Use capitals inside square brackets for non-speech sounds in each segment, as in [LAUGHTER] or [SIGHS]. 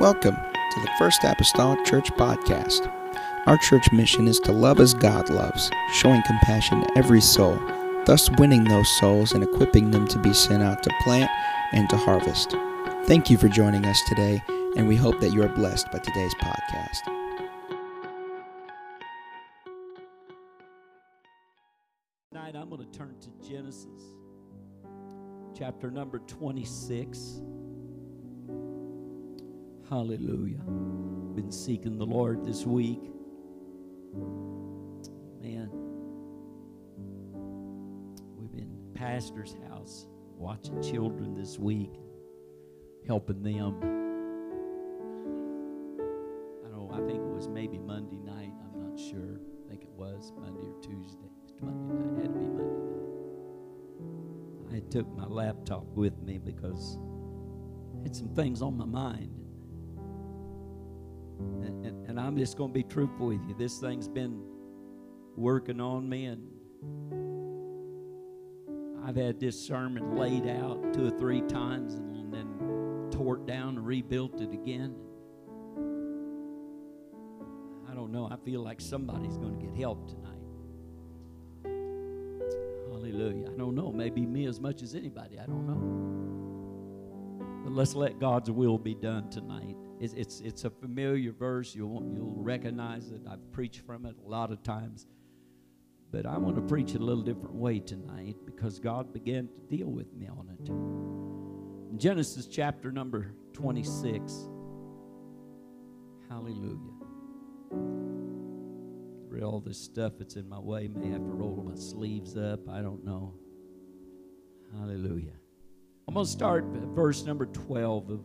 Welcome to the First Apostolic Church Podcast. Our church mission is to love as God loves, showing compassion to every soul, thus winning those souls and equipping them to be sent out to plant and to harvest. Thank you for joining us today, and we hope that you are blessed by today's podcast. Tonight I'm going to turn to Genesis chapter number 26. Hallelujah. Been seeking the Lord this week. Man, we've been pastor's house watching children this week, helping them. I don't know, I think it was maybe Monday night. I'm not sure. I think it was Monday or Tuesday. Monday night. It had to be Monday night. I took my laptop with me because I had some things on my mind. And, and, I'm just going to be truthful with you. This thing's been working on me, and I've had this sermon laid out two or three times and then tore it down and rebuilt it again. I don't know. I feel like somebody's going to get help tonight. Hallelujah. I don't know. Maybe me as much as anybody. I don't know. But let's let God's will be done tonight. It's, it's, it's a familiar verse. You'll, you'll recognize it. I've preached from it a lot of times. But I want to preach it a little different way tonight because God began to deal with me on it. Genesis chapter number 26. Hallelujah. Read all this stuff that's in my way. May have to roll my sleeves up. I don't know. Hallelujah. I'm going to start verse number 12 of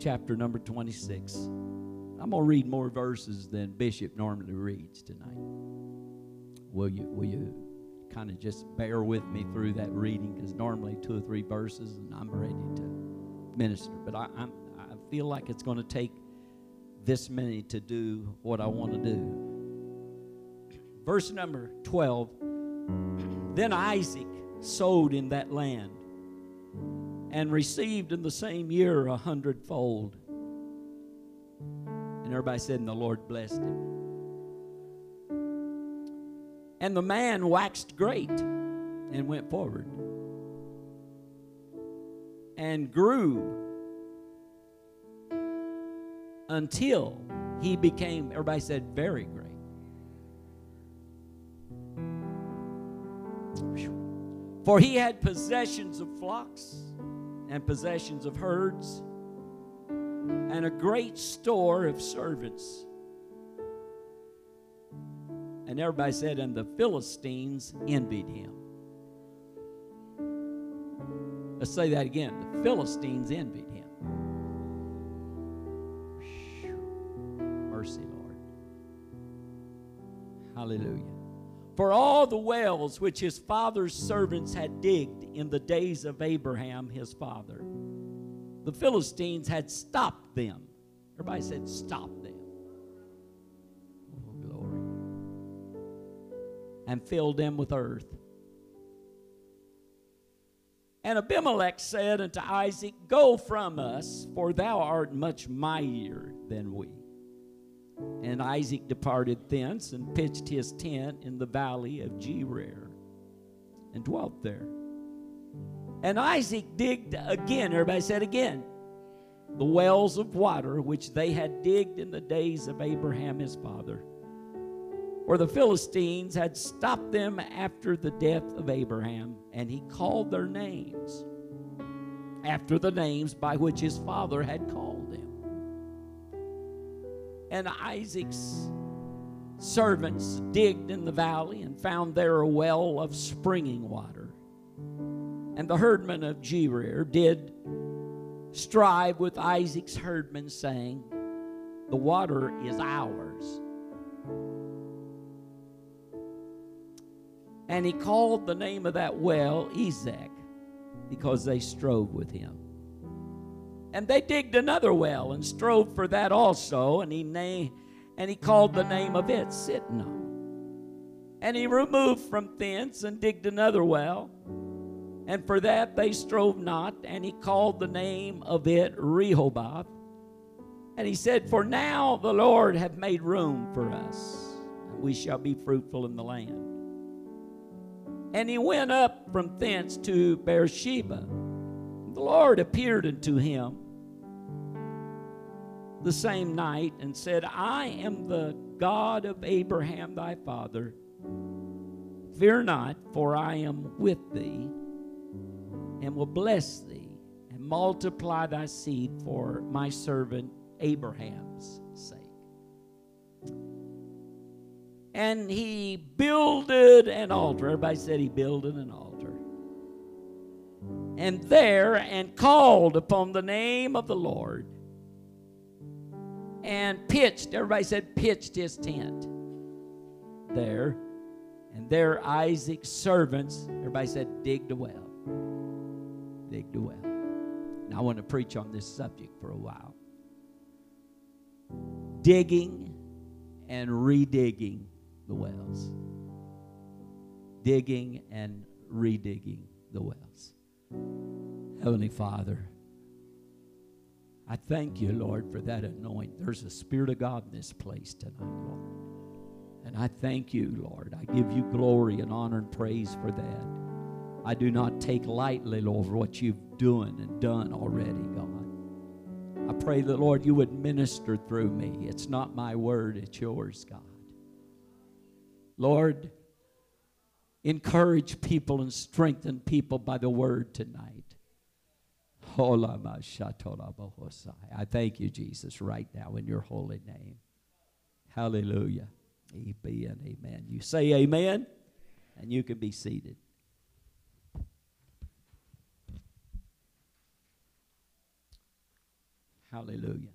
chapter number 26. I'm going to read more verses than Bishop normally reads tonight. Will you, will you kind of just bear with me through that reading? Because normally two or three verses and I'm ready to minister. But I, I'm, I feel like it's going to take this many to do what I want to do. Verse number 12 Then Isaac sowed in that land and received in the same year a hundredfold. And everybody said, and the Lord blessed him. And the man waxed great and went forward and grew until he became, everybody said, very great. For he had possessions of flocks and possessions of herds and a great store of servants. And everybody said, and the Philistines envied him. Let's say that again. The Philistines envied him. Mercy, Lord. Hallelujah. For all the wells which his father's servants had digged in the days of Abraham his father, the Philistines had stopped them. Everybody said, Stop them. Oh, glory. And filled them with earth. And Abimelech said unto Isaac, Go from us, for thou art much mightier than we. And Isaac departed thence and pitched his tent in the valley of Gerar and dwelt there. And Isaac digged again, everybody said again, the wells of water which they had digged in the days of Abraham his father. For the Philistines had stopped them after the death of Abraham, and he called their names after the names by which his father had called. And Isaac's servants digged in the valley and found there a well of springing water. And the herdmen of Gerar did strive with Isaac's herdmen, saying, The water is ours. And he called the name of that well Esek, because they strove with him. And they digged another well and strove for that also, and he named and he called the name of it Sitnah. And he removed from thence and digged another well, and for that they strove not, and he called the name of it Rehoboth. And he said, For now the Lord hath made room for us, and we shall be fruitful in the land. And he went up from thence to Beersheba. The Lord appeared unto him the same night and said, I am the God of Abraham thy father. Fear not, for I am with thee, and will bless thee, and multiply thy seed for my servant Abraham's sake. And he builded an altar. Everybody said he builded an altar. And there, and called upon the name of the Lord, and pitched, everybody said, pitched his tent there. And there Isaac's servants, everybody said, digged a well. Digged a well. Now I want to preach on this subject for a while. Digging and redigging the wells. Digging and redigging the wells. Heavenly Father, I thank you, Lord, for that anointing. There's a Spirit of God in this place tonight, Lord. And I thank you, Lord. I give you glory and honor and praise for that. I do not take lightly, Lord, what you've doing and done already, God. I pray that, Lord, you would minister through me. It's not my word, it's yours, God. Lord, encourage people and strengthen people by the word tonight. I thank you, Jesus, right now in your holy name. Hallelujah. Amen. Amen. You say amen, and you can be seated. Hallelujah.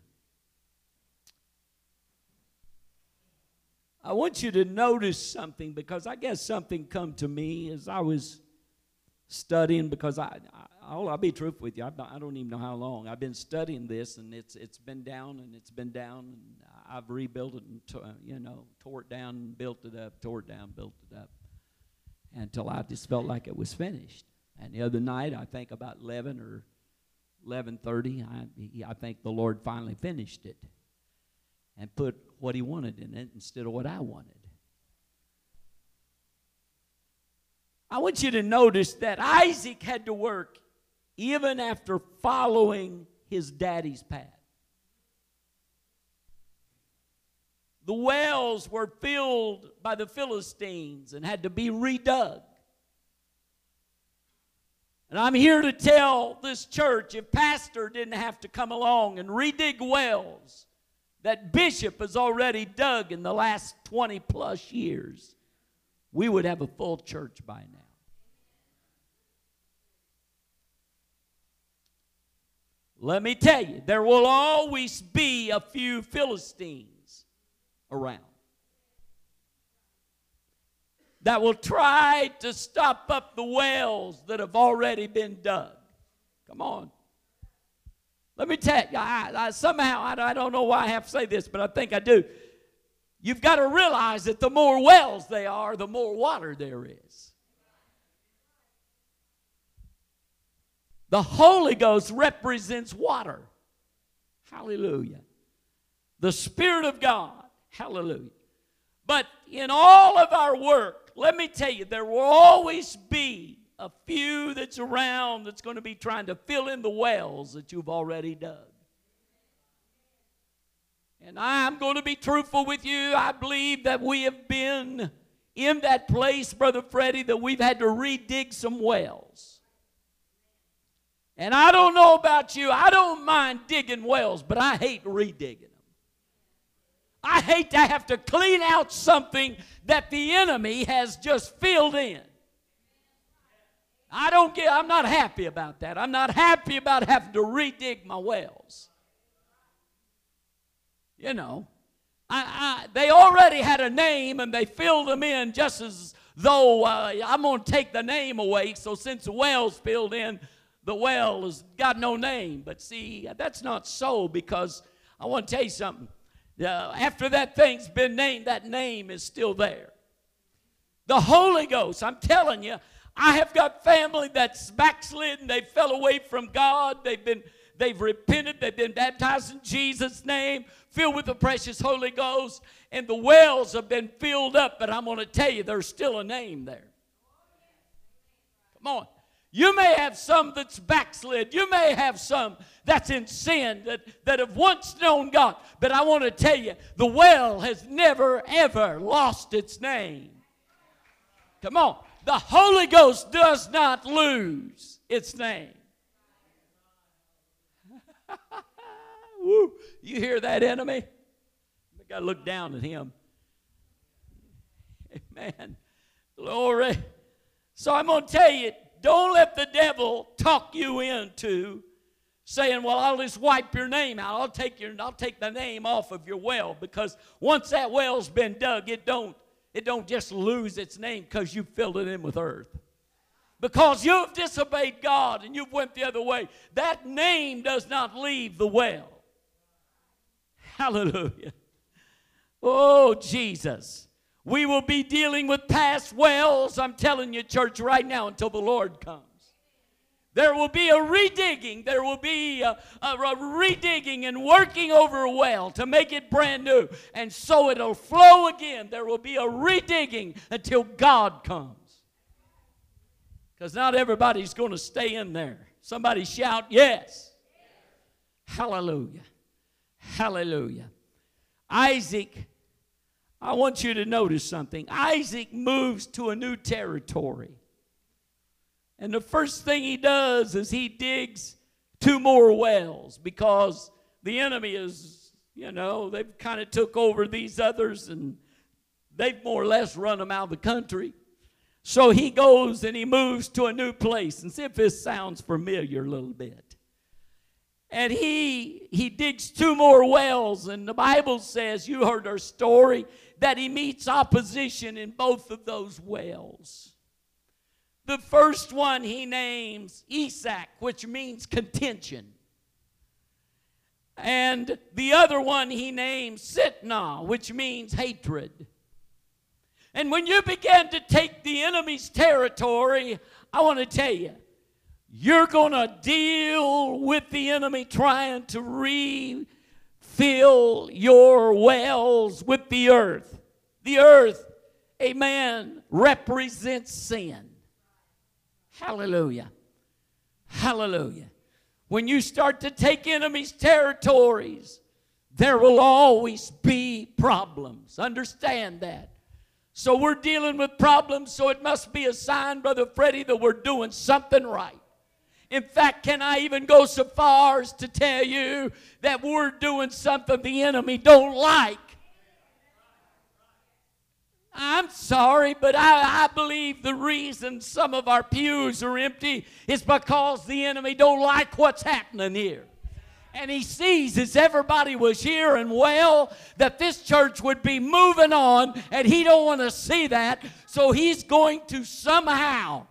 I want you to notice something because I guess something come to me as I was studying because I, I'll, I'll be truthful with you. I've not, I don't even know how long. I've been studying this, and it's it's been down and it's been down, and I've rebuilt it and you know tore it down and built it up, tore it down, built it up, until I just felt like it was finished. And the other night, I think about eleven or eleven thirty, I I think the Lord finally finished it, and put what He wanted in it instead of what I wanted. I want you to notice that Isaac had to work even after following his daddy's path. The wells were filled by the Philistines and had to be redug. And I'm here to tell this church if pastor didn't have to come along and redig wells that bishop has already dug in the last 20 plus years, we would have a full church by now. Let me tell you, there will always be a few Philistines around that will try to stop up the wells that have already been dug. Come on. Let me tell you, I, I, somehow, I, I don't know why I have to say this, but I think I do. You've got to realize that the more wells they are, the more water there is. The Holy Ghost represents water. Hallelujah. The Spirit of God. Hallelujah. But in all of our work, let me tell you, there will always be a few that's around that's going to be trying to fill in the wells that you've already dug. And I'm going to be truthful with you. I believe that we have been in that place, Brother Freddie, that we've had to redig some wells. And I don't know about you, I don't mind digging wells, but I hate redigging them. I hate to have to clean out something that the enemy has just filled in. I don't get, I'm not happy about that. I'm not happy about having to redig my wells. You know, I, I, they already had a name and they filled them in just as though uh, I'm going to take the name away. So since the well's filled in, the well has got no name. But see, that's not so because I want to tell you something. Uh, after that thing's been named, that name is still there. The Holy Ghost, I'm telling you, I have got family that's backslidden. They fell away from God. They've been they've repented, they've been baptized in Jesus' name, filled with the precious Holy Ghost, and the wells have been filled up. But I'm going to tell you, there's still a name there. Come on. You may have some that's backslid. You may have some that's in sin that, that have once known God. But I want to tell you, the well has never, ever lost its name. Come on. The Holy Ghost does not lose its name. [LAUGHS] Woo. You hear that, enemy? We got to look down at him. [LAUGHS] Amen. Glory. So I'm going to tell you, don't let the devil talk you into saying, "Well, I'll just wipe your name out. I'll take your I'll take the name off of your well because once that well's been dug, it don't it don't just lose its name because you filled it in with earth. Because you've disobeyed God and you've went the other way, that name does not leave the well. Hallelujah. Oh, Jesus. We will be dealing with past wells, I'm telling you, church, right now until the Lord comes. There will be a redigging. There will be a, a, a, redigging and working over a well to make it brand new. And so it'll flow again. There will be a redigging until God comes. Because not everybody's going to stay in there. Somebody shout, yes. Hallelujah. Hallelujah. Isaac, I want you to notice something. Isaac moves to a new territory. And the first thing he does is he digs two more wells because the enemy is, you know, they've kind of took over these others and they've more or less run them out of the country. So he goes and he moves to a new place. And see if this sounds familiar a little bit. And he he digs two more wells. And the bible says you heard our story that he meets opposition in both of those wells the first one he names Esek which means contention and the other one he names Sitnah which means hatred and when you begin to take the enemy's territory i want to tell you you're going to deal with the enemy trying to refill your wells with the earth. The earth, amen, represents sin. Hallelujah. Hallelujah. When you start to take enemies' territories, there will always be problems. Understand that. So we're dealing with problems, so it must be a sign, Brother Freddie, that we're doing something right. In fact, can I even go so far as to tell you that we're doing something the enemy don't like? I'm sorry, but I, I believe the reason some of our pews are empty is because the enemy don't like what's happening here. And he sees as everybody was here and well that this church would be moving on and he don't want to see that. So he's going to somehow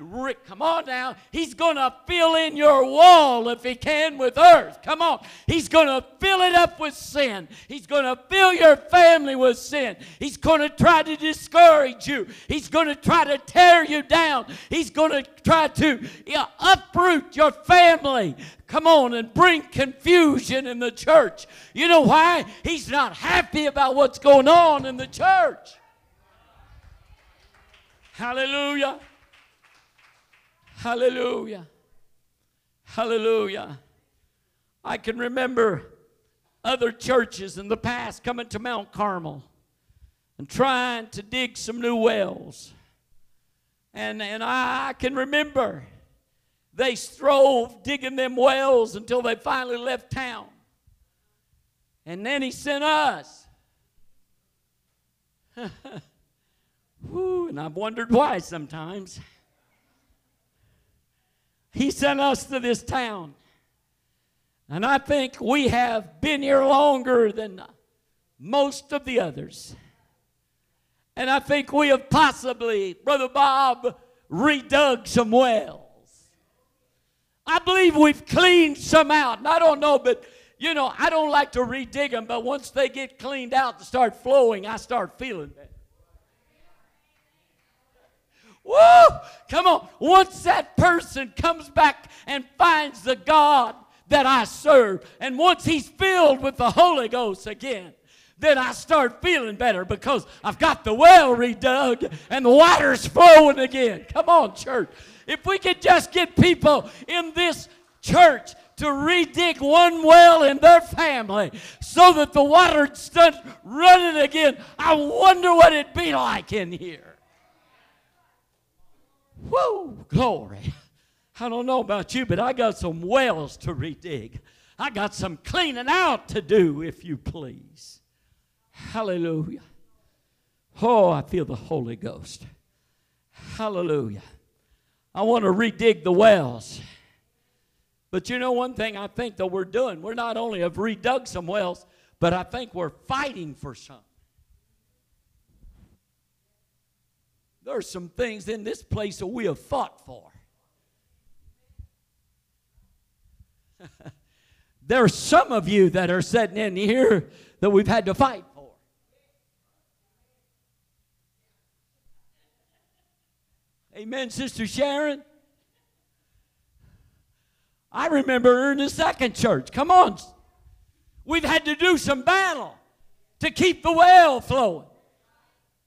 Rick, come on now. He's going to fill in your wall if he can with earth. Come on. He's going to fill it up with sin. He's going to fill your family with sin. He's going to try to discourage you. He's going to try to tear you down. He's going to try to yeah, uproot your family. Come on and bring confusion in the church. You know why? He's not happy about what's going on in the church. Hallelujah. Hallelujah. Hallelujah. I can remember other churches in the past coming to Mount Carmel and trying to dig some new wells. And, and I can remember they strove digging them wells until they finally left town. And then he sent us. [LAUGHS] Whew, and I've wondered why sometimes. He sent us to this town. And I think we have been here longer than most of the others. And I think we have possibly, Brother Bob, redug some wells. I believe we've cleaned some out. And I don't know, but you know, I don't like to redig them, but once they get cleaned out and start flowing, I start feeling that. Woo! Come on. Once that person comes back and finds the God that I serve. And once he's filled with the Holy Ghost again, then I start feeling better because I've got the well redug and the water's flowing again. Come on, church. If we could just get people in this church to redig one well in their family so that the water starts running again, I wonder what it'd be like in here. Whoa, glory. I don't know about you, but I got some wells to redig. I got some cleaning out to do, if you please. Hallelujah. Oh, I feel the Holy Ghost. Hallelujah. I want to redig the wells. But you know one thing I think that we're doing? We're not only have redug some wells, but I think we're fighting for some. There are some things in this place that we have fought for. [LAUGHS] there are some of you that are sitting in here that we've had to fight for. Amen, Sister Sharon. I remember in the second church. Come on. We've had to do some battle to keep the well flowing.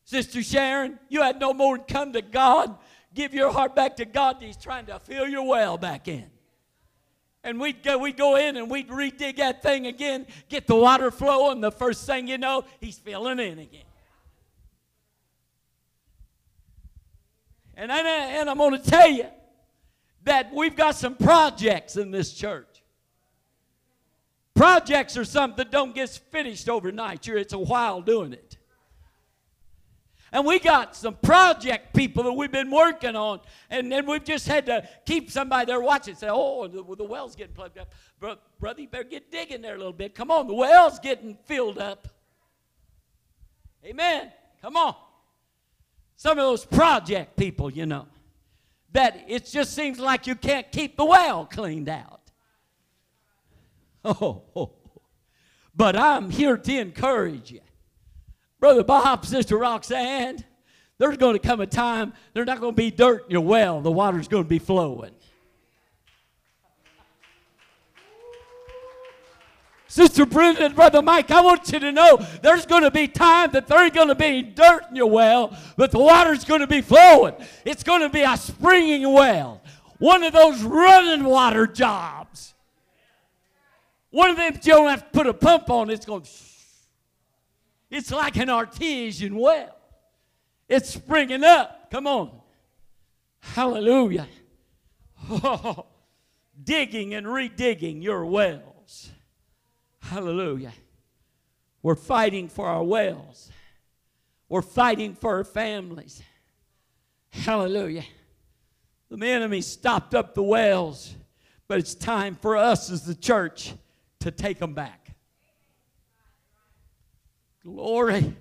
Sister Sharon, you had no more to come to God, give your heart back to God. He's trying to fill your well back in. And we'd go, we'd go in and we'd redig that thing again, get the water flowing. The first thing you know, he's filling in again. And, I, and I'm going to tell you that we've got some projects in this church. Projects are something that don't get finished overnight. It's a while doing it. And we got some project people that we've been working on, and then we've just had to keep somebody there watching. Say, oh, the, the well's getting plugged up. Bro, brother, you better get digging there a little bit. Come on, the well's getting filled up. Amen. Come on. Some of those project people, you know, that it just seems like you can't keep the well cleaned out. [LAUGHS] Oh, oh, oh. but I'm here to encourage you. Brother Bob, Sister Roxanne, there's going to come a time there's not going to be dirt in your well. The water's going to be flowing. Sister Brenda and Brother Mike, I want you to know there's going to be time that there's going to be dirt in your well, but the water's going to be flowing. It's going to be a springing well. One of those running water jobs. One of them you don't have to put a pump on, it's going to it's like an artesian well. It's springing up. Come on. Hallelujah. Oh, digging and redigging your wells. Hallelujah. We're fighting for our wells. We're fighting for our families. Hallelujah. The enemy stopped up the wells, but it's time for us as the church to take them back. Glory.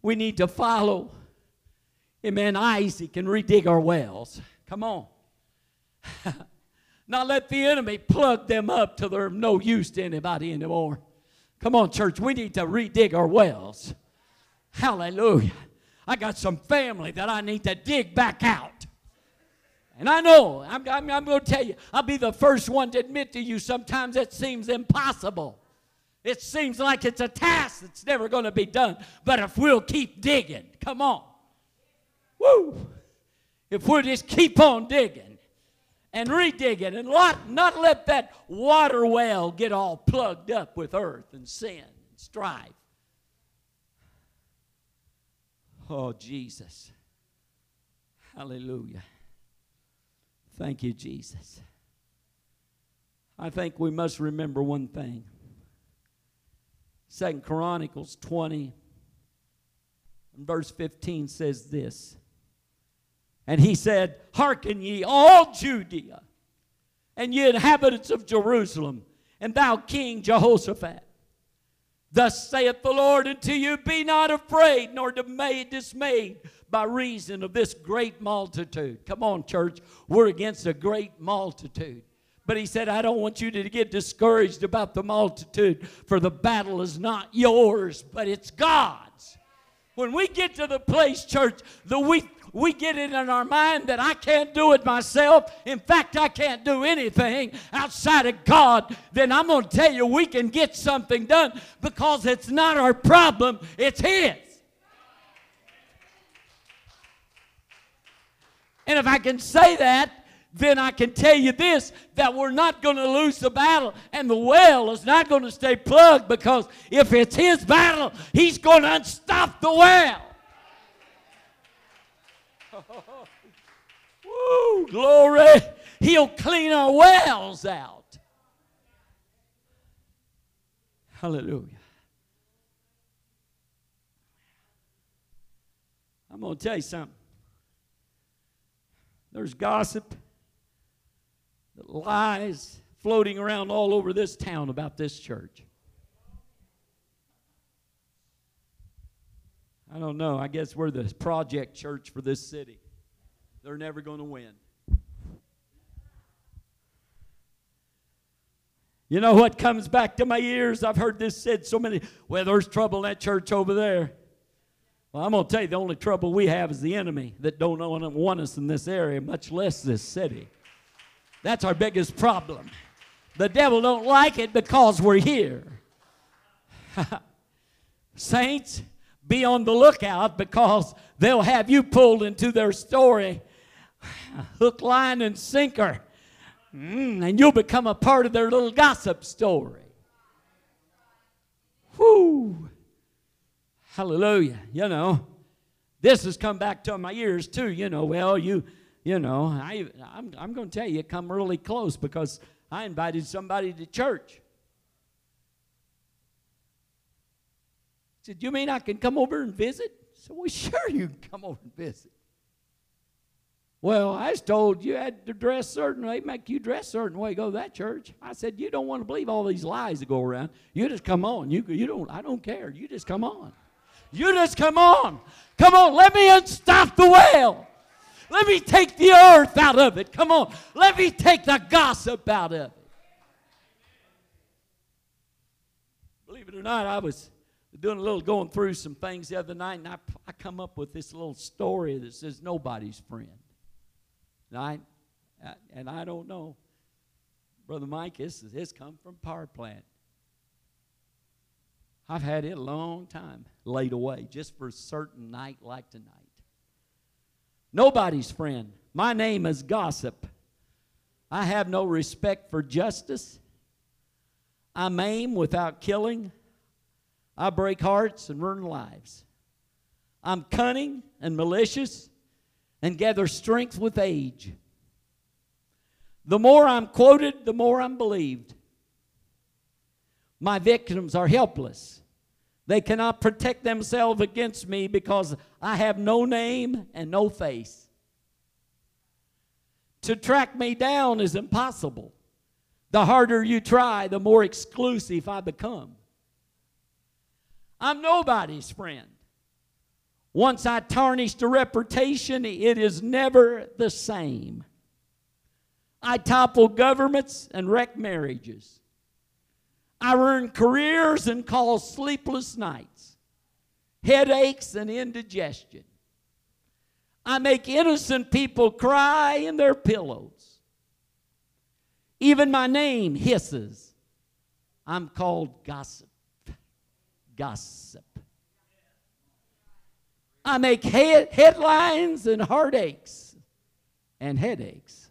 We need to follow. Amen. Isaac and redig our wells. Come on. [LAUGHS] Not let the enemy plug them up till they're no use to anybody anymore. Come on, church. We need to redig our wells. Hallelujah. I got some family that I need to dig back out. And I know, I'm, I'm, I'm going to tell you, I'll be the first one to admit to you sometimes it seems impossible. It seems like it's a task that's never going to be done. But if we'll keep digging, come on. Woo! If we'll just keep on digging and redigging and not, not let that water well get all plugged up with earth and sin and strife. Oh, Jesus. Hallelujah. Thank you, Jesus. I think we must remember one thing. Second Chronicles 20 and verse 15 says this. And he said, Hearken ye all Judea, and ye inhabitants of Jerusalem, and thou King Jehoshaphat. Thus saith the Lord unto you, Be not afraid, nor dismayed by reason of this great multitude. Come on, church. We're against a great multitude. But he said, I don't want you to get discouraged about the multitude, for the battle is not yours, but it's God's. When we get to the place, church, that we, we get it in our mind that I can't do it myself. In fact, I can't do anything outside of God. Then I'm going to tell you, we can get something done because it's not our problem, it's His. And if I can say that, then I can tell you this that we're not going to lose the battle, and the well is not going to stay plugged because if it's his battle, he's going to unstop the well. [LAUGHS] Woo, glory. He'll clean our wells out. Hallelujah. I'm going to tell you something. There's gossip, lies floating around all over this town about this church. I don't know. I guess we're the project church for this city. They're never going to win. You know what comes back to my ears? I've heard this said so many. Well, there's trouble in that church over there. Well, I'm going to tell you the only trouble we have is the enemy that don't want us in this area, much less this city. That's our biggest problem. The devil don't like it because we're here. [LAUGHS] Saints, be on the lookout because they'll have you pulled into their story, [SIGHS] hook, line, and sinker, mm, and you'll become a part of their little gossip story. Whoo! Hallelujah. You know, this has come back to my ears too. You know, well, you, you know, I, I'm, I'm going to tell you, come really close because I invited somebody to church. Said, You mean I can come over and visit? Said, Well, [LAUGHS] sure, you can come over and visit. Well, I was told you had to dress certain way, make you dress certain way, go to that church. I said, You don't want to believe all these lies that go around. You just come on. You, you don't, I don't care. You just come on. You just come on. Come on, let me unstop the well. Let me take the earth out of it. Come on. Let me take the gossip out of it. Believe it or not, I was doing a little going through some things the other night, and I, I come up with this little story that says nobody's friend. Right? And I don't know. Brother Mike, this, has come from power plant. I've had it a long time laid away just for a certain night like tonight. Nobody's friend. My name is gossip. I have no respect for justice. I maim without killing. I break hearts and ruin lives. I'm cunning and malicious and gather strength with age. The more I'm quoted, the more I'm believed. My victims are helpless. They cannot protect themselves against me because I have no name and no face. To track me down is impossible. The harder you try, the more exclusive I become. I'm nobody's friend. Once I tarnished a reputation, it is never the same. I topple governments and wreck marriages. I ruin careers and cause sleepless nights, headaches, and indigestion. I make innocent people cry in their pillows. Even my name hisses. I'm called gossip. Gossip. I make head, headlines and heartaches and headaches.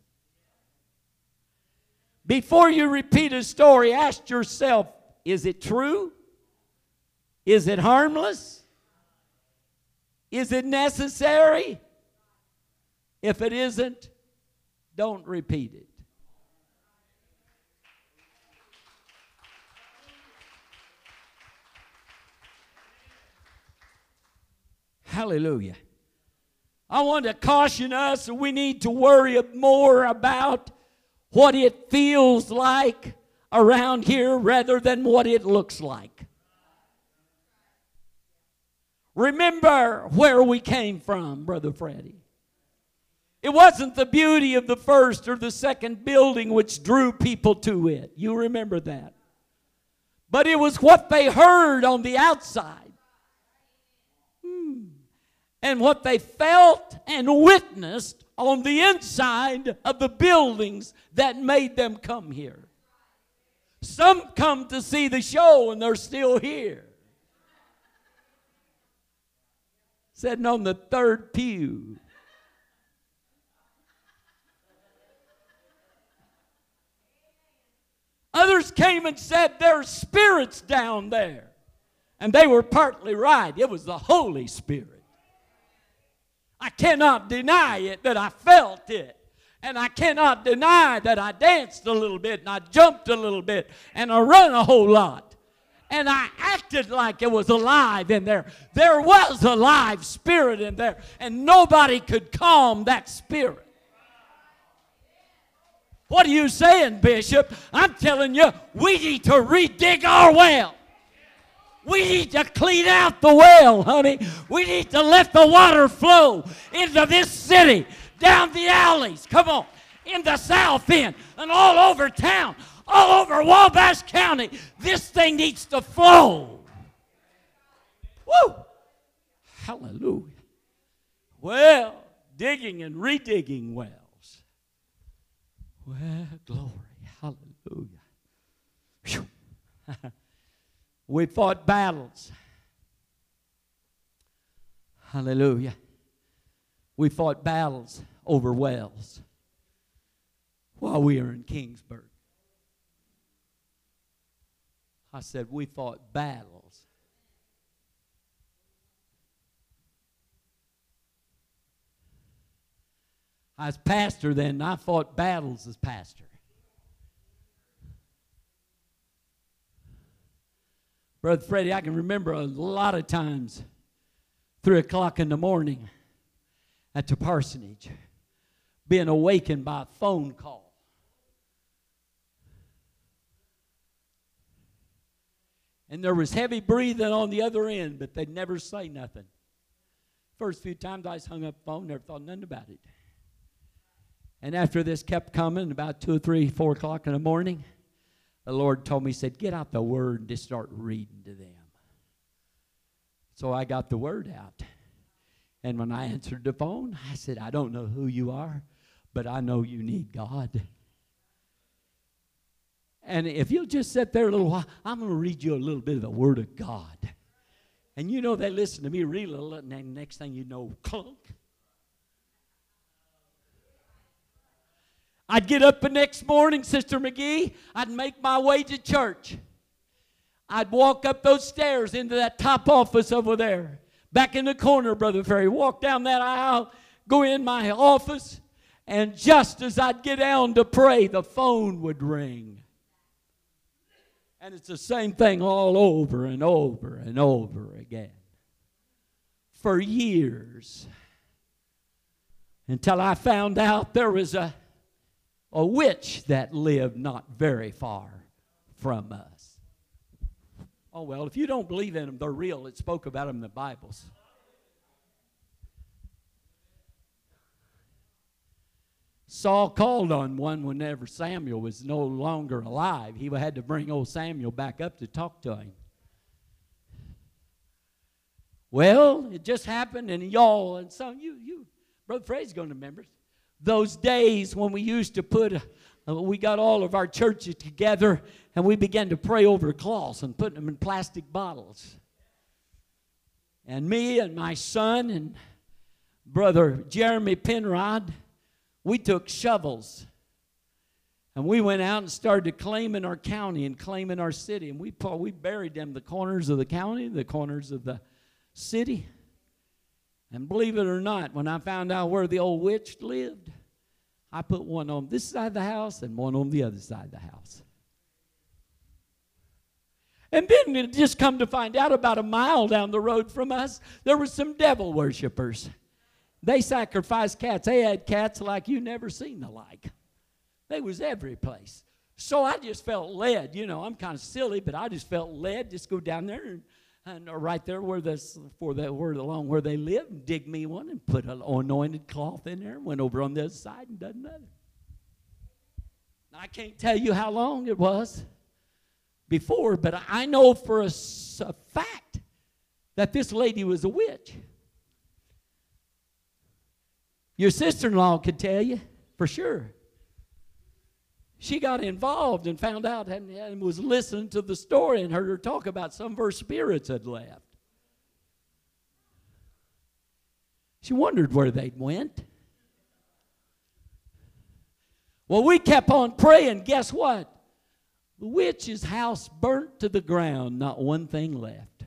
Before you repeat a story, ask yourself is it true? Is it harmless? Is it necessary? If it isn't, don't repeat it. Hallelujah. I want to caution us we need to worry more about what it feels like around here rather than what it looks like. Remember where we came from, Brother Freddie. It wasn't the beauty of the first or the second building which drew people to it. You remember that. But it was what they heard on the outside. Hmm. and what they felt and witnessed on the inside of the buildings that made them come here. Some come to see the show and they're still here. Sitting on the third pew. Others came and said, There's spirits down there. And they were partly right. It was the Holy Spirit. I cannot deny it that I felt it. And I cannot deny that I danced a little bit and I jumped a little bit and I run a whole lot. And I acted like it was alive in there. There was a live spirit in there, and nobody could calm that spirit. What are you saying, Bishop? I'm telling you, we need to redig our well. We need to clean out the well, honey. We need to let the water flow into this city, down the alleys. Come on. In the south end and all over town, all over Wabash County. This thing needs to flow. Woo! Hallelujah. Well, digging and redigging wells. Well, glory. Hallelujah. [LAUGHS] we fought battles. Hallelujah. We fought battles over wells while we were in Kingsburg. I said, we fought battles. I was pastor then, I fought battles as pastor. Brother Freddie, I can remember a lot of times, three o'clock in the morning at the parsonage, being awakened by a phone call. And there was heavy breathing on the other end, but they'd never say nothing. First few times I just hung up the phone, never thought nothing about it. And after this kept coming, about two or three, four o'clock in the morning, the Lord told me, He said, Get out the word and just start reading to them. So I got the word out. And when I answered the phone, I said, I don't know who you are, but I know you need God. And if you'll just sit there a little while, I'm going to read you a little bit of the Word of God. And you know, they listen to me read a little, and then next thing you know, clunk. I'd get up the next morning, Sister McGee. I'd make my way to church. I'd walk up those stairs into that top office over there. Back in the corner, Brother Ferry. Walk down that aisle, go in my office, and just as I'd get down to pray, the phone would ring. And it's the same thing all over and over and over again. For years. Until I found out there was a a witch that lived not very far from us. Oh, well, if you don't believe in them, they're real. It spoke about them in the Bibles. Saul called on one whenever Samuel was no longer alive. He had to bring old Samuel back up to talk to him. Well, it just happened, and y'all, and some you, you, Brother Frey's going to remember those days when we used to put, uh, we got all of our churches together and we began to pray over cloths and put them in plastic bottles. And me and my son and brother Jeremy Penrod, we took shovels and we went out and started claiming our county and claiming our city. And we, we buried them the corners of the county, the corners of the city. And believe it or not, when I found out where the old witch lived, I put one on this side of the house and one on the other side of the house. And then it just come to find out about a mile down the road from us, there were some devil worshippers. They sacrificed cats. They had cats like you never seen the like. They was every place. So I just felt led. You know, I'm kind of silly, but I just felt led. Just go down there and and uh, right there where this for that word along where they lived, dig me one and put an anointed cloth in there. and Went over on the other side and done nothing. I can't tell you how long it was before, but I know for a, a fact that this lady was a witch. Your sister in law could tell you for sure. She got involved and found out and, and was listening to the story and heard her talk about some of her spirits had left. She wondered where they'd went. Well, we kept on praying. Guess what? The witch's house burnt to the ground, not one thing left.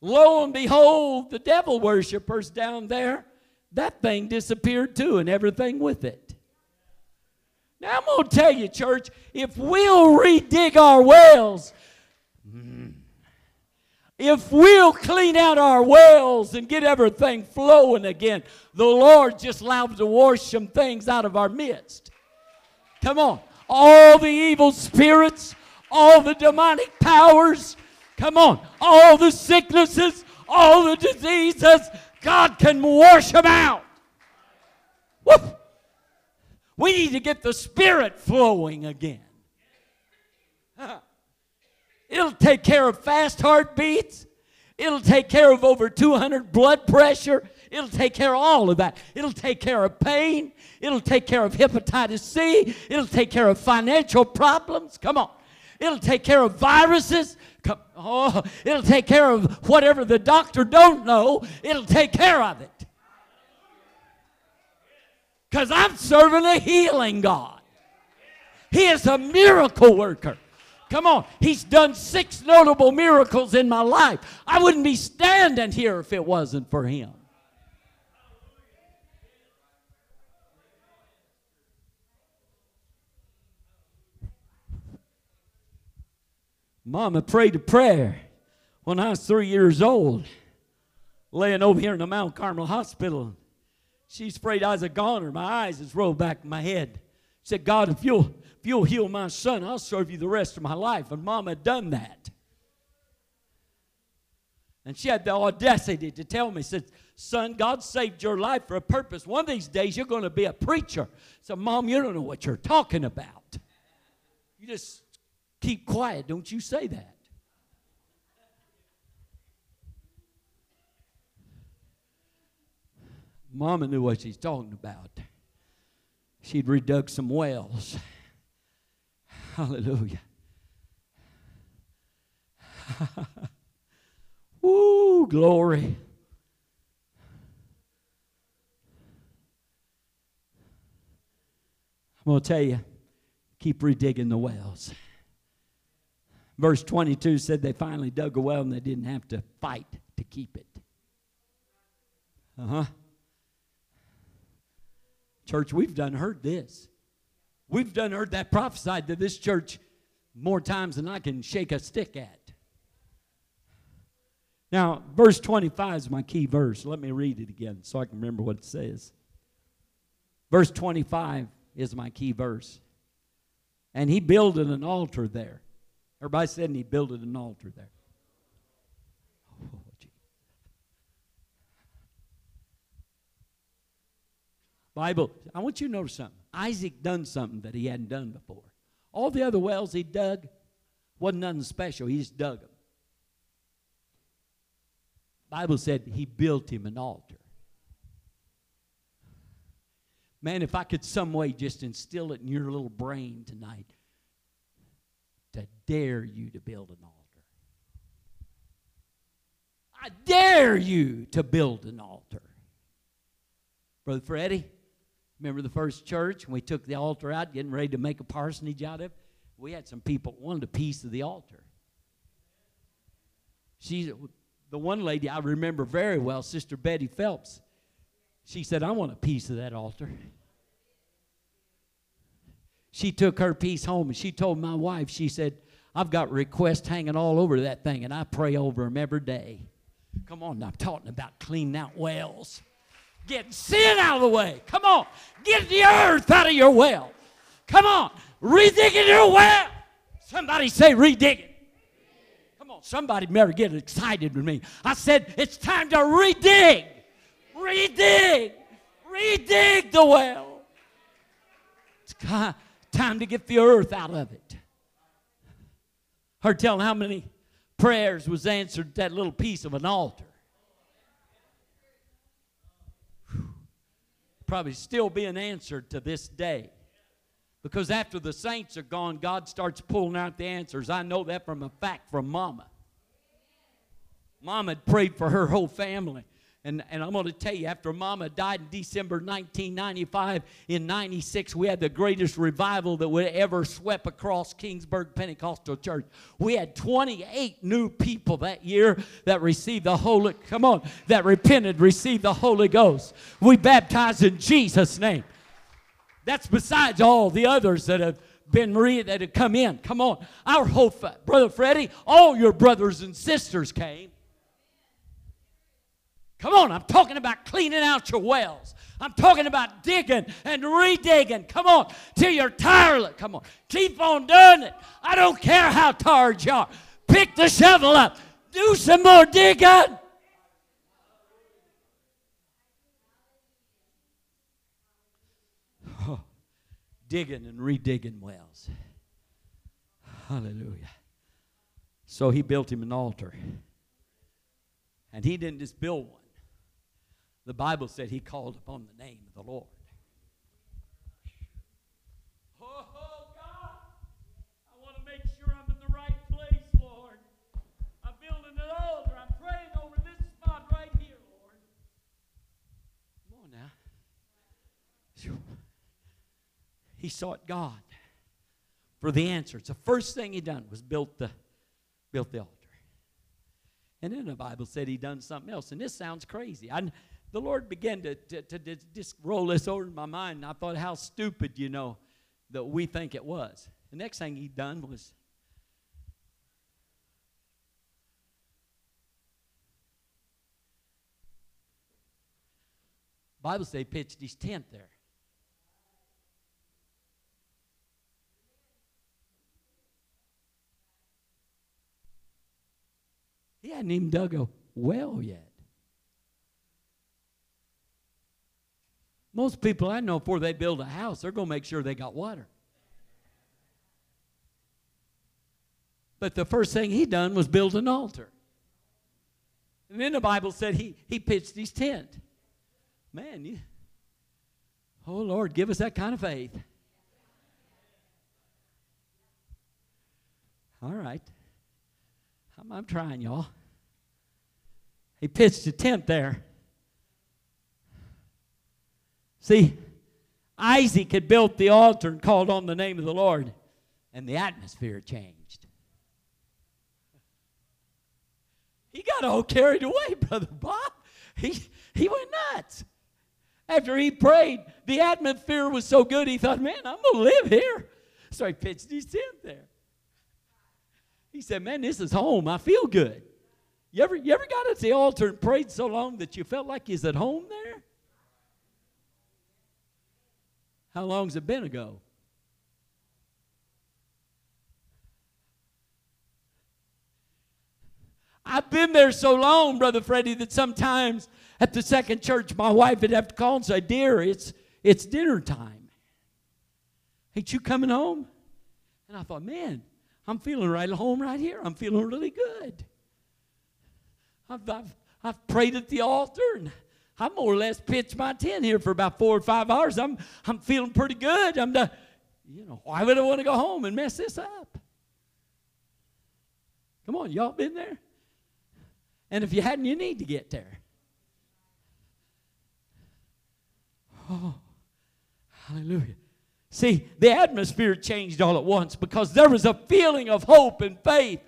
Lo and behold, the devil worshippers down there, that thing disappeared too, and everything with it. Now, I'm going to tell you, church, if we'll redig our wells, mm, if we'll clean out our wells and get everything flowing again, the Lord just allows to wash some things out of our midst. Come on. All the evil spirits, all the demonic powers, come on. All the sicknesses, all the diseases, God can wash them out. Woo! We need to get the Spirit flowing again. [LAUGHS] It'll take care of fast heartbeats. It'll take care of over 200 blood pressure. It'll take care of all of that. It'll take care of pain. It'll take care of hepatitis C. It'll take care of financial problems. Come on. It'll take care of viruses. Oh, it'll take care of whatever the doctor don't know. It'll take care of it. Because I'm serving a healing God. He is a miracle worker. Come on. He's done six notable miracles in my life. I wouldn't be standing here if it wasn't for him. Mama prayed a prayer when I was three years old, laying over here in the Mount Carmel Hospital. She's afraid I was a goner. My eyes is rolled back in my head. She said, God, if you'll if you'll heal my son, I'll serve you the rest of my life. And Mama done that. And she had the audacity to tell me, said, son, God saved your life for a purpose. One of these days you're going to be a preacher. So, mom, you don't know what you're talking about. You just keep quiet. Don't you say that. Mama knew what she's talking about. She'd redug some wells. Hallelujah. [LAUGHS] Woo, glory. I'm going to tell you, keep redigging the wells. Verse 22 said they finally dug a well and they didn't have to fight to keep it. Uh huh. Church, we've done heard this. We've done heard that prophesied to this church more times than I can shake a stick at. Now, verse 25 is my key verse. Let me read it again so I can remember what it says. Verse 25 is my key verse. And he builded an altar there. Everybody said and he built an altar there. Oh, Bible, I want you to notice something. Isaac done something that he hadn't done before. All the other wells he dug wasn't nothing special. He just dug them. Bible said he built him an altar. Man, if I could some way just instill it in your little brain tonight to dare you to build an altar. I dare you to build an altar. Brother Freddie, Remember the first church? When we took the altar out, getting ready to make a parsonage out of it? We had some people wanted a piece of the altar. She, the one lady I remember very well, Sister Betty Phelps, she said, I want a piece of that altar. She took her piece home and she told my wife, she said, I've got requests hanging all over that thing and I pray over them every day. Come on, I'm talking about cleaning out wells. Get sin out of the way. Come on. Get the earth out of your well. Come on. Redigging your well. Somebody say redigging. Come on. Somebody better get excited with me. I said it's time to redig. Redig. Redig the well. It's Time to get the earth out of it. Heard telling how many prayers was answered that little piece of an altar. Probably still being answered to this day. Because after the saints are gone, God starts pulling out the answers. I know that from a fact from Mama. Mama had prayed for her whole family. And, and I'm going to tell you, after Mama died in December 1995, in 96, we had the greatest revival that would ever swept across Kingsburg Pentecostal Church. We had 28 new people that year that received the Holy, come on, that repented, received the Holy Ghost. We baptized in Jesus' name. That's besides all the others that have been Maria that have come in. Come on. Our whole, Brother Freddie, all your brothers and sisters came. Come on, I'm talking about cleaning out your wells. I'm talking about digging and redigging. Come on, till you're tired. Come on, keep on doing it. I don't care how tired you are. Pick the shovel up. Do some more digging. Oh, [LAUGHS] digging and redigging wells. Hallelujah. So he built him an altar. And he didn't just build one. The Bible said he called upon the name of the Lord. Oh, oh, God, I want to make sure I'm in the right place, Lord. I'm building an altar. I'm praying over this spot right here, Lord. Come on now. He sought God for the answer. answers. The first thing he done was built the, built the altar. And then the Bible said he done something else. And this sounds crazy. I, the Lord began to, to, to, to just roll this over in my mind. And I thought how stupid, you know, that we think it was. The next thing he done was Bible say he pitched his tent there. He hadn't even dug a well yet. Most people I know, before they build a house, they're going to make sure they got water. But the first thing he done was build an altar. And then the Bible said he, he pitched his tent. Man, you, oh Lord, give us that kind of faith. All right. I'm, I'm trying, y'all. He pitched a tent there. See, Isaac had built the altar and called on the name of the Lord, and the atmosphere changed. He got all carried away, [LAUGHS] Brother Bob. He, he went nuts. After he prayed, the atmosphere was so good, he thought, man, I'm going to live here. So he pitched his tent there. He said, man, this is home. I feel good. You ever, you ever got at the altar and prayed so long that you felt like you's at home there? How long's it been ago? I've been there so long, Brother Freddie, that sometimes at the second church, my wife would have to call and say, Dear, it's, it's dinner time. Ain't you coming home? And I thought, man, I'm feeling right at home right here. I'm feeling really good. I've, I've, I've prayed at the altar and I more or less pitched my tent here for about four or five hours. I'm, I'm feeling pretty good. I'm, the, you know, why would I want to go home and mess this up? Come on, y'all been there? And if you hadn't, you need to get there. Oh, hallelujah. See, the atmosphere changed all at once because there was a feeling of hope and faith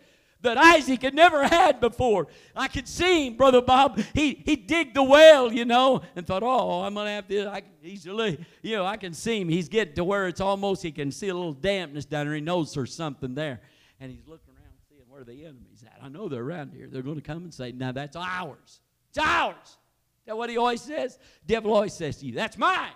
that Isaac had never had before. I could see him, Brother Bob. He he digged the well, you know, and thought, oh, I'm gonna have this. I, he's you know, I can see him. He's getting to where it's almost he can see a little dampness down there. He knows there's something there, and he's looking around seeing where the enemy's at. I know they're around here. They're going to come and say, now that's ours. It's ours. Is that what he always says? Devil always says to you, that's mine.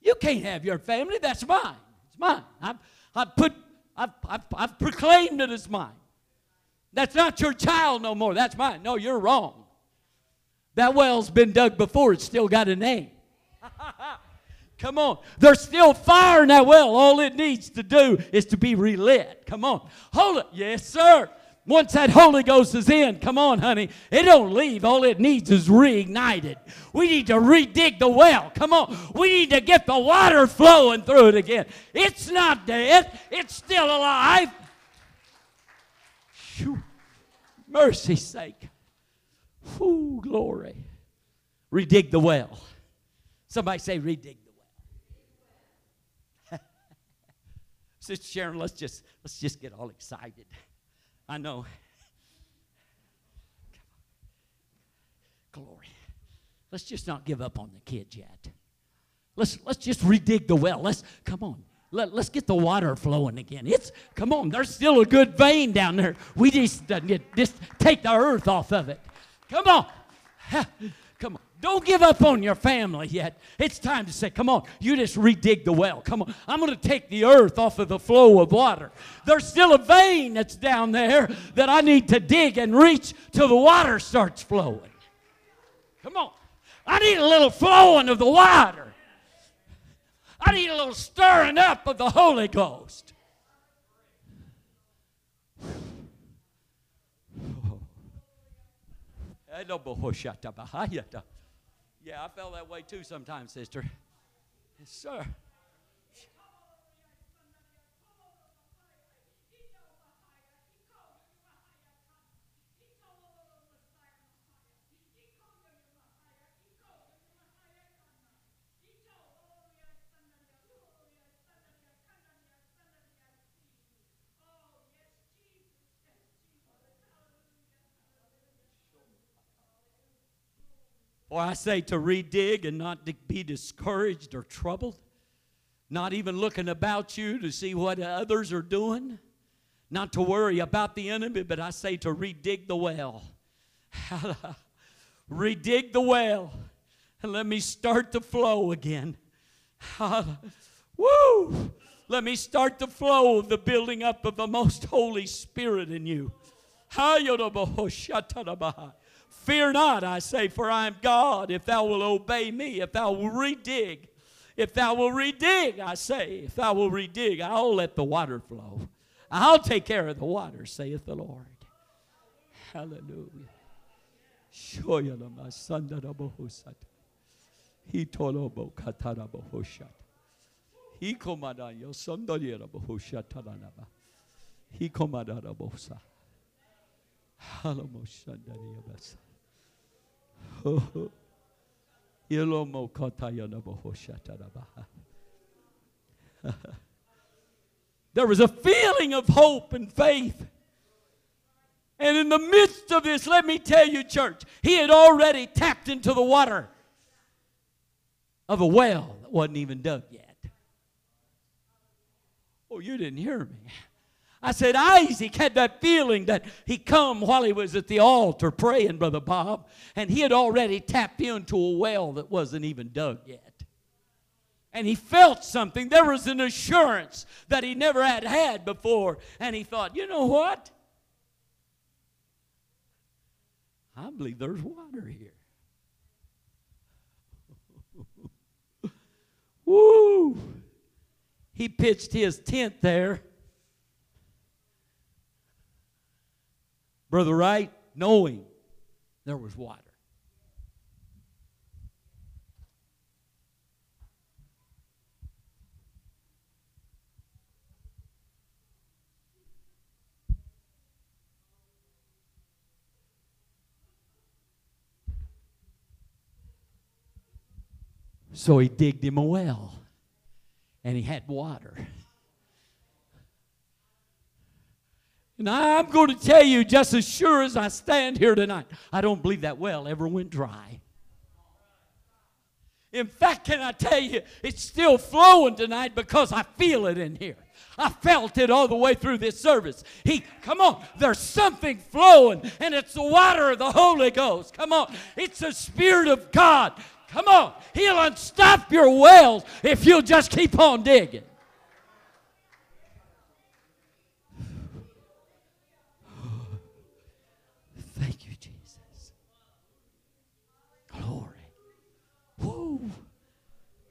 You can't have your family. That's mine. It's mine. I'm, I've put, I've, I've, I've proclaimed it as mine. That's not your child no more. That's mine. No, you're wrong. That well's been dug before. It's still got a name. [LAUGHS] Come on. There's still fire in that well. All it needs to do is to be relit. Come on. Hold it. Yes, sir. Once that Holy Ghost is in, come on, honey, it don't leave. All it needs is reignited. We need to redig the well. Come on. We need to get the water flowing through it again. It's not dead, it's still alive. Whew. Mercy's sake. Whew, glory. Redig the well. Somebody say, redig the well. [LAUGHS] Sister Sharon, let's just let's just get all excited. I know. Glory. Let's just not give up on the kids yet. Let's let's just redig the well. Let's come on. Let, let's get the water flowing again. It's come on, there's still a good vein down there. We just, uh, just take the earth off of it. Come on. [LAUGHS] Don't give up on your family yet. It's time to say, come on, you just redig the well. Come on, I'm going to take the earth off of the flow of water. There's still a vein that's down there that I need to dig and reach till the water starts flowing. Come on. I need a little flowing of the water. I need a little stirring up of the Holy Ghost. Yeah, I felt that way too sometimes, sister. Yes, sir. Or I say to redig and not to be discouraged or troubled, not even looking about you to see what others are doing, not to worry about the enemy, but I say to redig the well. [LAUGHS] redig the well and let me start the flow again. [LAUGHS] Woo! Let me start the flow of the building up of the most Holy Spirit in you. Fear not, I say, for I am God. If thou will obey me, if thou will redig, if thou will redig, I say, if thou will redig, I'll let the water flow. I'll take care of the water, saith the Lord. Hallelujah. He [LAUGHS] [LAUGHS] there was a feeling of hope and faith. And in the midst of this, let me tell you, church, he had already tapped into the water of a well that wasn't even dug yet. Oh, you didn't hear me. I said, Isaac had that feeling that he come while he was at the altar praying, Brother Bob, and he had already tapped into a well that wasn't even dug yet. And he felt something. There was an assurance that he never had had before. And he thought, you know what? I believe there's water here. [LAUGHS] Woo! He pitched his tent there Brother Wright, knowing there was water. So he digged him a well and he had water. And I'm going to tell you, just as sure as I stand here tonight, I don't believe that well ever went dry. In fact, can I tell you, it's still flowing tonight because I feel it in here. I felt it all the way through this service. He, come on, there's something flowing, and it's the water of the Holy Ghost. Come on, it's the Spirit of God. Come on, He'll unstop your wells if you'll just keep on digging.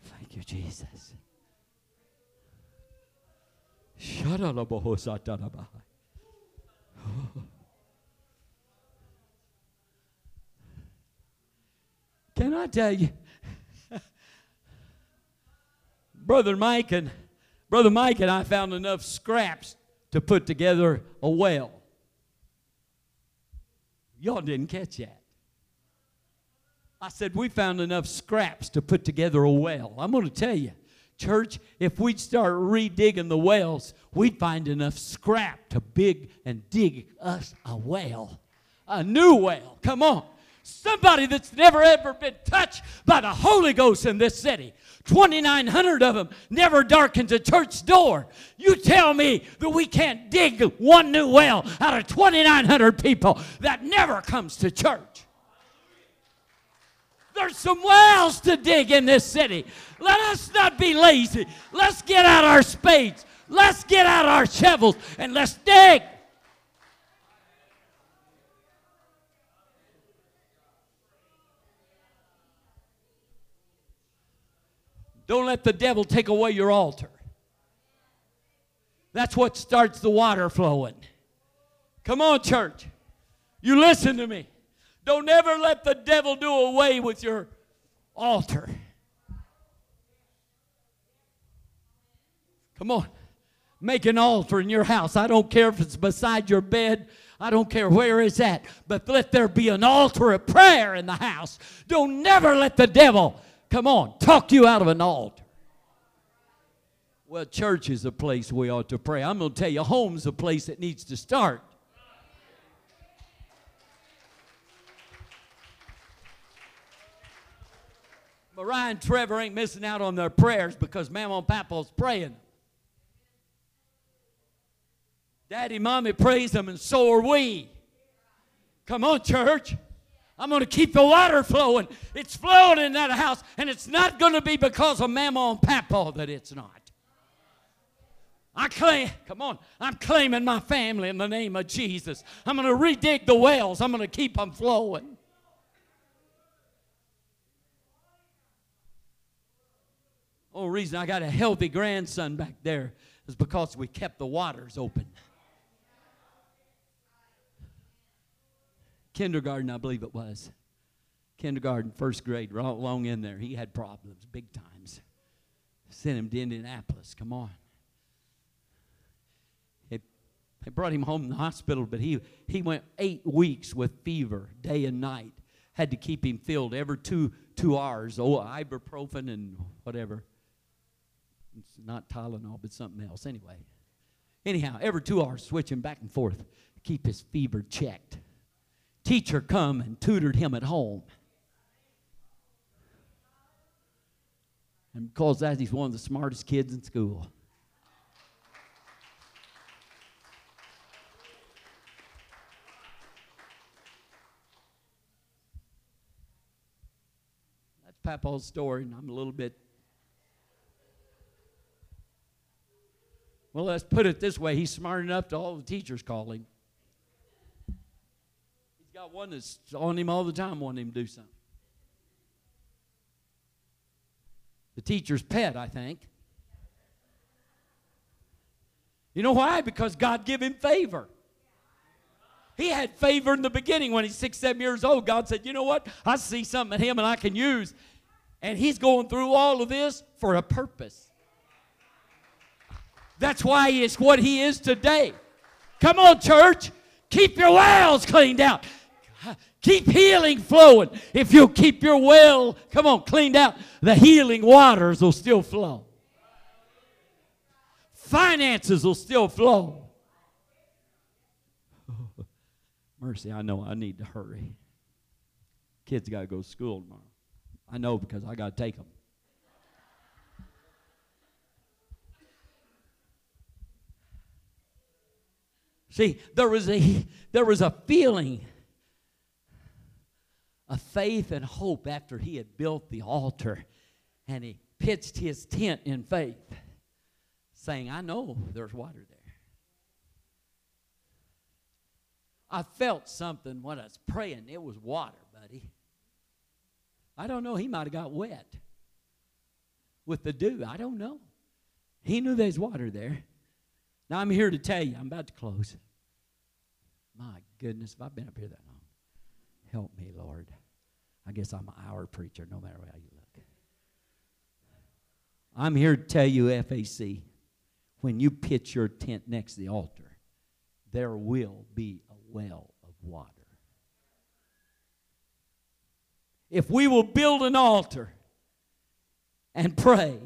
Thank you, Jesus. Oh. [LAUGHS] Can I tell you, [LAUGHS] Brother Mike and Brother Mike and I found enough scraps to put together a well. Y'all didn't catch that. I said, We found enough scraps to put together a well. I'm going to tell you, church, if we'd start redigging the wells, we'd find enough scrap to big and dig us a well. A new well. Come on. Somebody that's never ever been touched by the Holy Ghost in this city. 2,900 of them never darkened a church door. You tell me that we can't dig one new well out of 2,900 people that never comes to church. There's some wells to dig in this city. Let us not be lazy. Let's get out our spades. Let's get out our shovels and let's dig. Don't let the devil take away your altar. That's what starts the water flowing. Come on, church. You listen to me. Don't ever let the devil do away with your altar. Come on. Make an altar in your house. I don't care if it's beside your bed. I don't care where it's at. But let there be an altar of prayer in the house. Don't never let the devil, come on, talk you out of an altar. Well, church is a place we ought to pray. I'm going to tell you, home's a place that needs to start. Mariah and Trevor ain't missing out on their prayers because Mama and Papa's praying. Daddy, Mommy praise them, and so are we. Come on, church. I'm going to keep the water flowing. It's flowing in that house, and it's not going to be because of Mama and Papa that it's not. I claim, come on, I'm claiming my family in the name of Jesus. I'm going to redig the wells, I'm going to keep them flowing. Only reason I got a healthy grandson back there is because we kept the waters open. Kindergarten, I believe it was. Kindergarten, first grade, right along in there. He had problems, big times. Sent him to Indianapolis. Come on. They brought him home in the hospital, but he, he went eight weeks with fever, day and night. Had to keep him filled every two, two hours. Oh, ibuprofen and whatever. It's not Tylenol, but something else. Anyway. Anyhow, every two hours, switching back and forth. Keep his fever checked. Teacher come and tutored him at home. And because that, he's one of the smartest kids in school. That's Papa's story, and I'm a little bit Well, let's put it this way he's smart enough to all the teachers call him. He's got one that's on him all the time, wanting him to do something. The teacher's pet, I think. You know why? Because God gave him favor. He had favor in the beginning when he's six, seven years old. God said, You know what? I see something in him and I can use. And he's going through all of this for a purpose. That's why he is what he is today. Come on, church. Keep your wells cleaned out. Keep healing flowing. If you'll keep your well, come on, cleaned out, the healing waters will still flow. Finances will still flow. [LAUGHS] Mercy, I know I need to hurry. Kids got to go to school tomorrow. I know because I got to take them. See, there was a there was a feeling of faith and hope after he had built the altar and he pitched his tent in faith, saying, I know there's water there. I felt something when I was praying. It was water, buddy. I don't know. He might have got wet with the dew. I don't know. He knew there's water there. Now I'm here to tell you, I'm about to close. My goodness, if I've been up here that long, help me, Lord. I guess I'm our preacher no matter how you look. I'm here to tell you, FAC, when you pitch your tent next to the altar, there will be a well of water. If we will build an altar and pray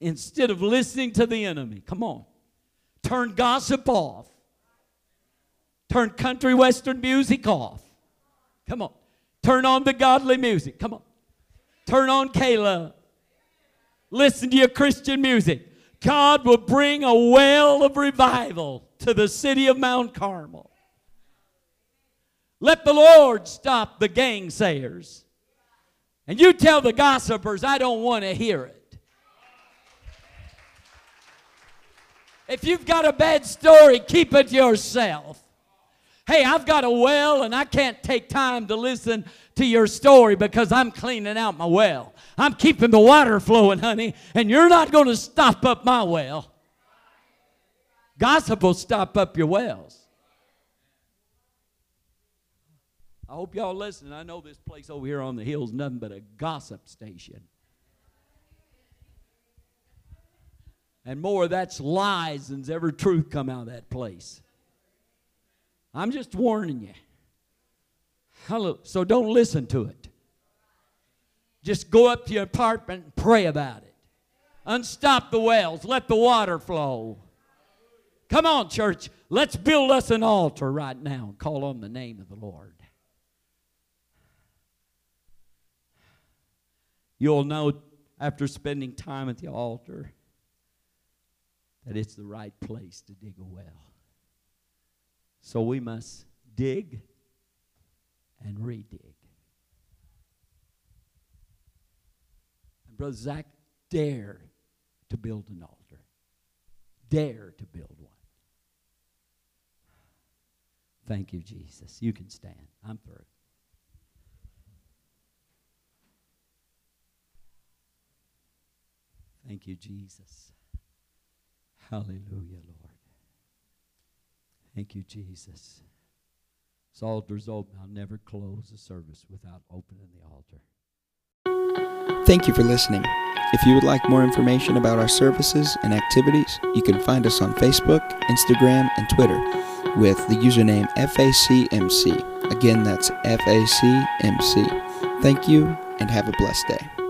instead of listening to the enemy, come on, turn gossip off, turn country western music off. Come on, turn on the godly music. Come on, turn on Kayla. Listen to your Christian music. God will bring a well of revival to the city of Mount Carmel. Let the Lord stop the gainsayers. And you tell the gossipers, I don't want to hear it. If you've got a bad story, keep it yourself. Hey, I've got a well and I can't take time to listen to your story because I'm cleaning out my well. I'm keeping the water flowing, honey, and you're not going to stop up my well. Gossip will stop up your wells. I hope y'all listen. I know this place over here on the hill is nothing but a gossip station. And more of that's lies than's ever truth come out of that place. I'm just warning you. Hello. So don't listen to it. Just go up to your apartment and pray about it. Unstop the wells. Let the water flow. Come on, church. Let's build us an altar right now and call on the name of the Lord. You'll know after spending time at the altar that it's the right place to dig a well. So we must dig and redig. And Brother Zach, dare to build an altar. Dare to build one. Thank you, Jesus. You can stand. I'm through. Thank you, Jesus. Hallelujah, Lord. Thank you, Jesus. This altar's open. I'll never close the service without opening the altar. Thank you for listening. If you would like more information about our services and activities, you can find us on Facebook, Instagram, and Twitter with the username FACMC. Again, that's FACMC. Thank you and have a blessed day.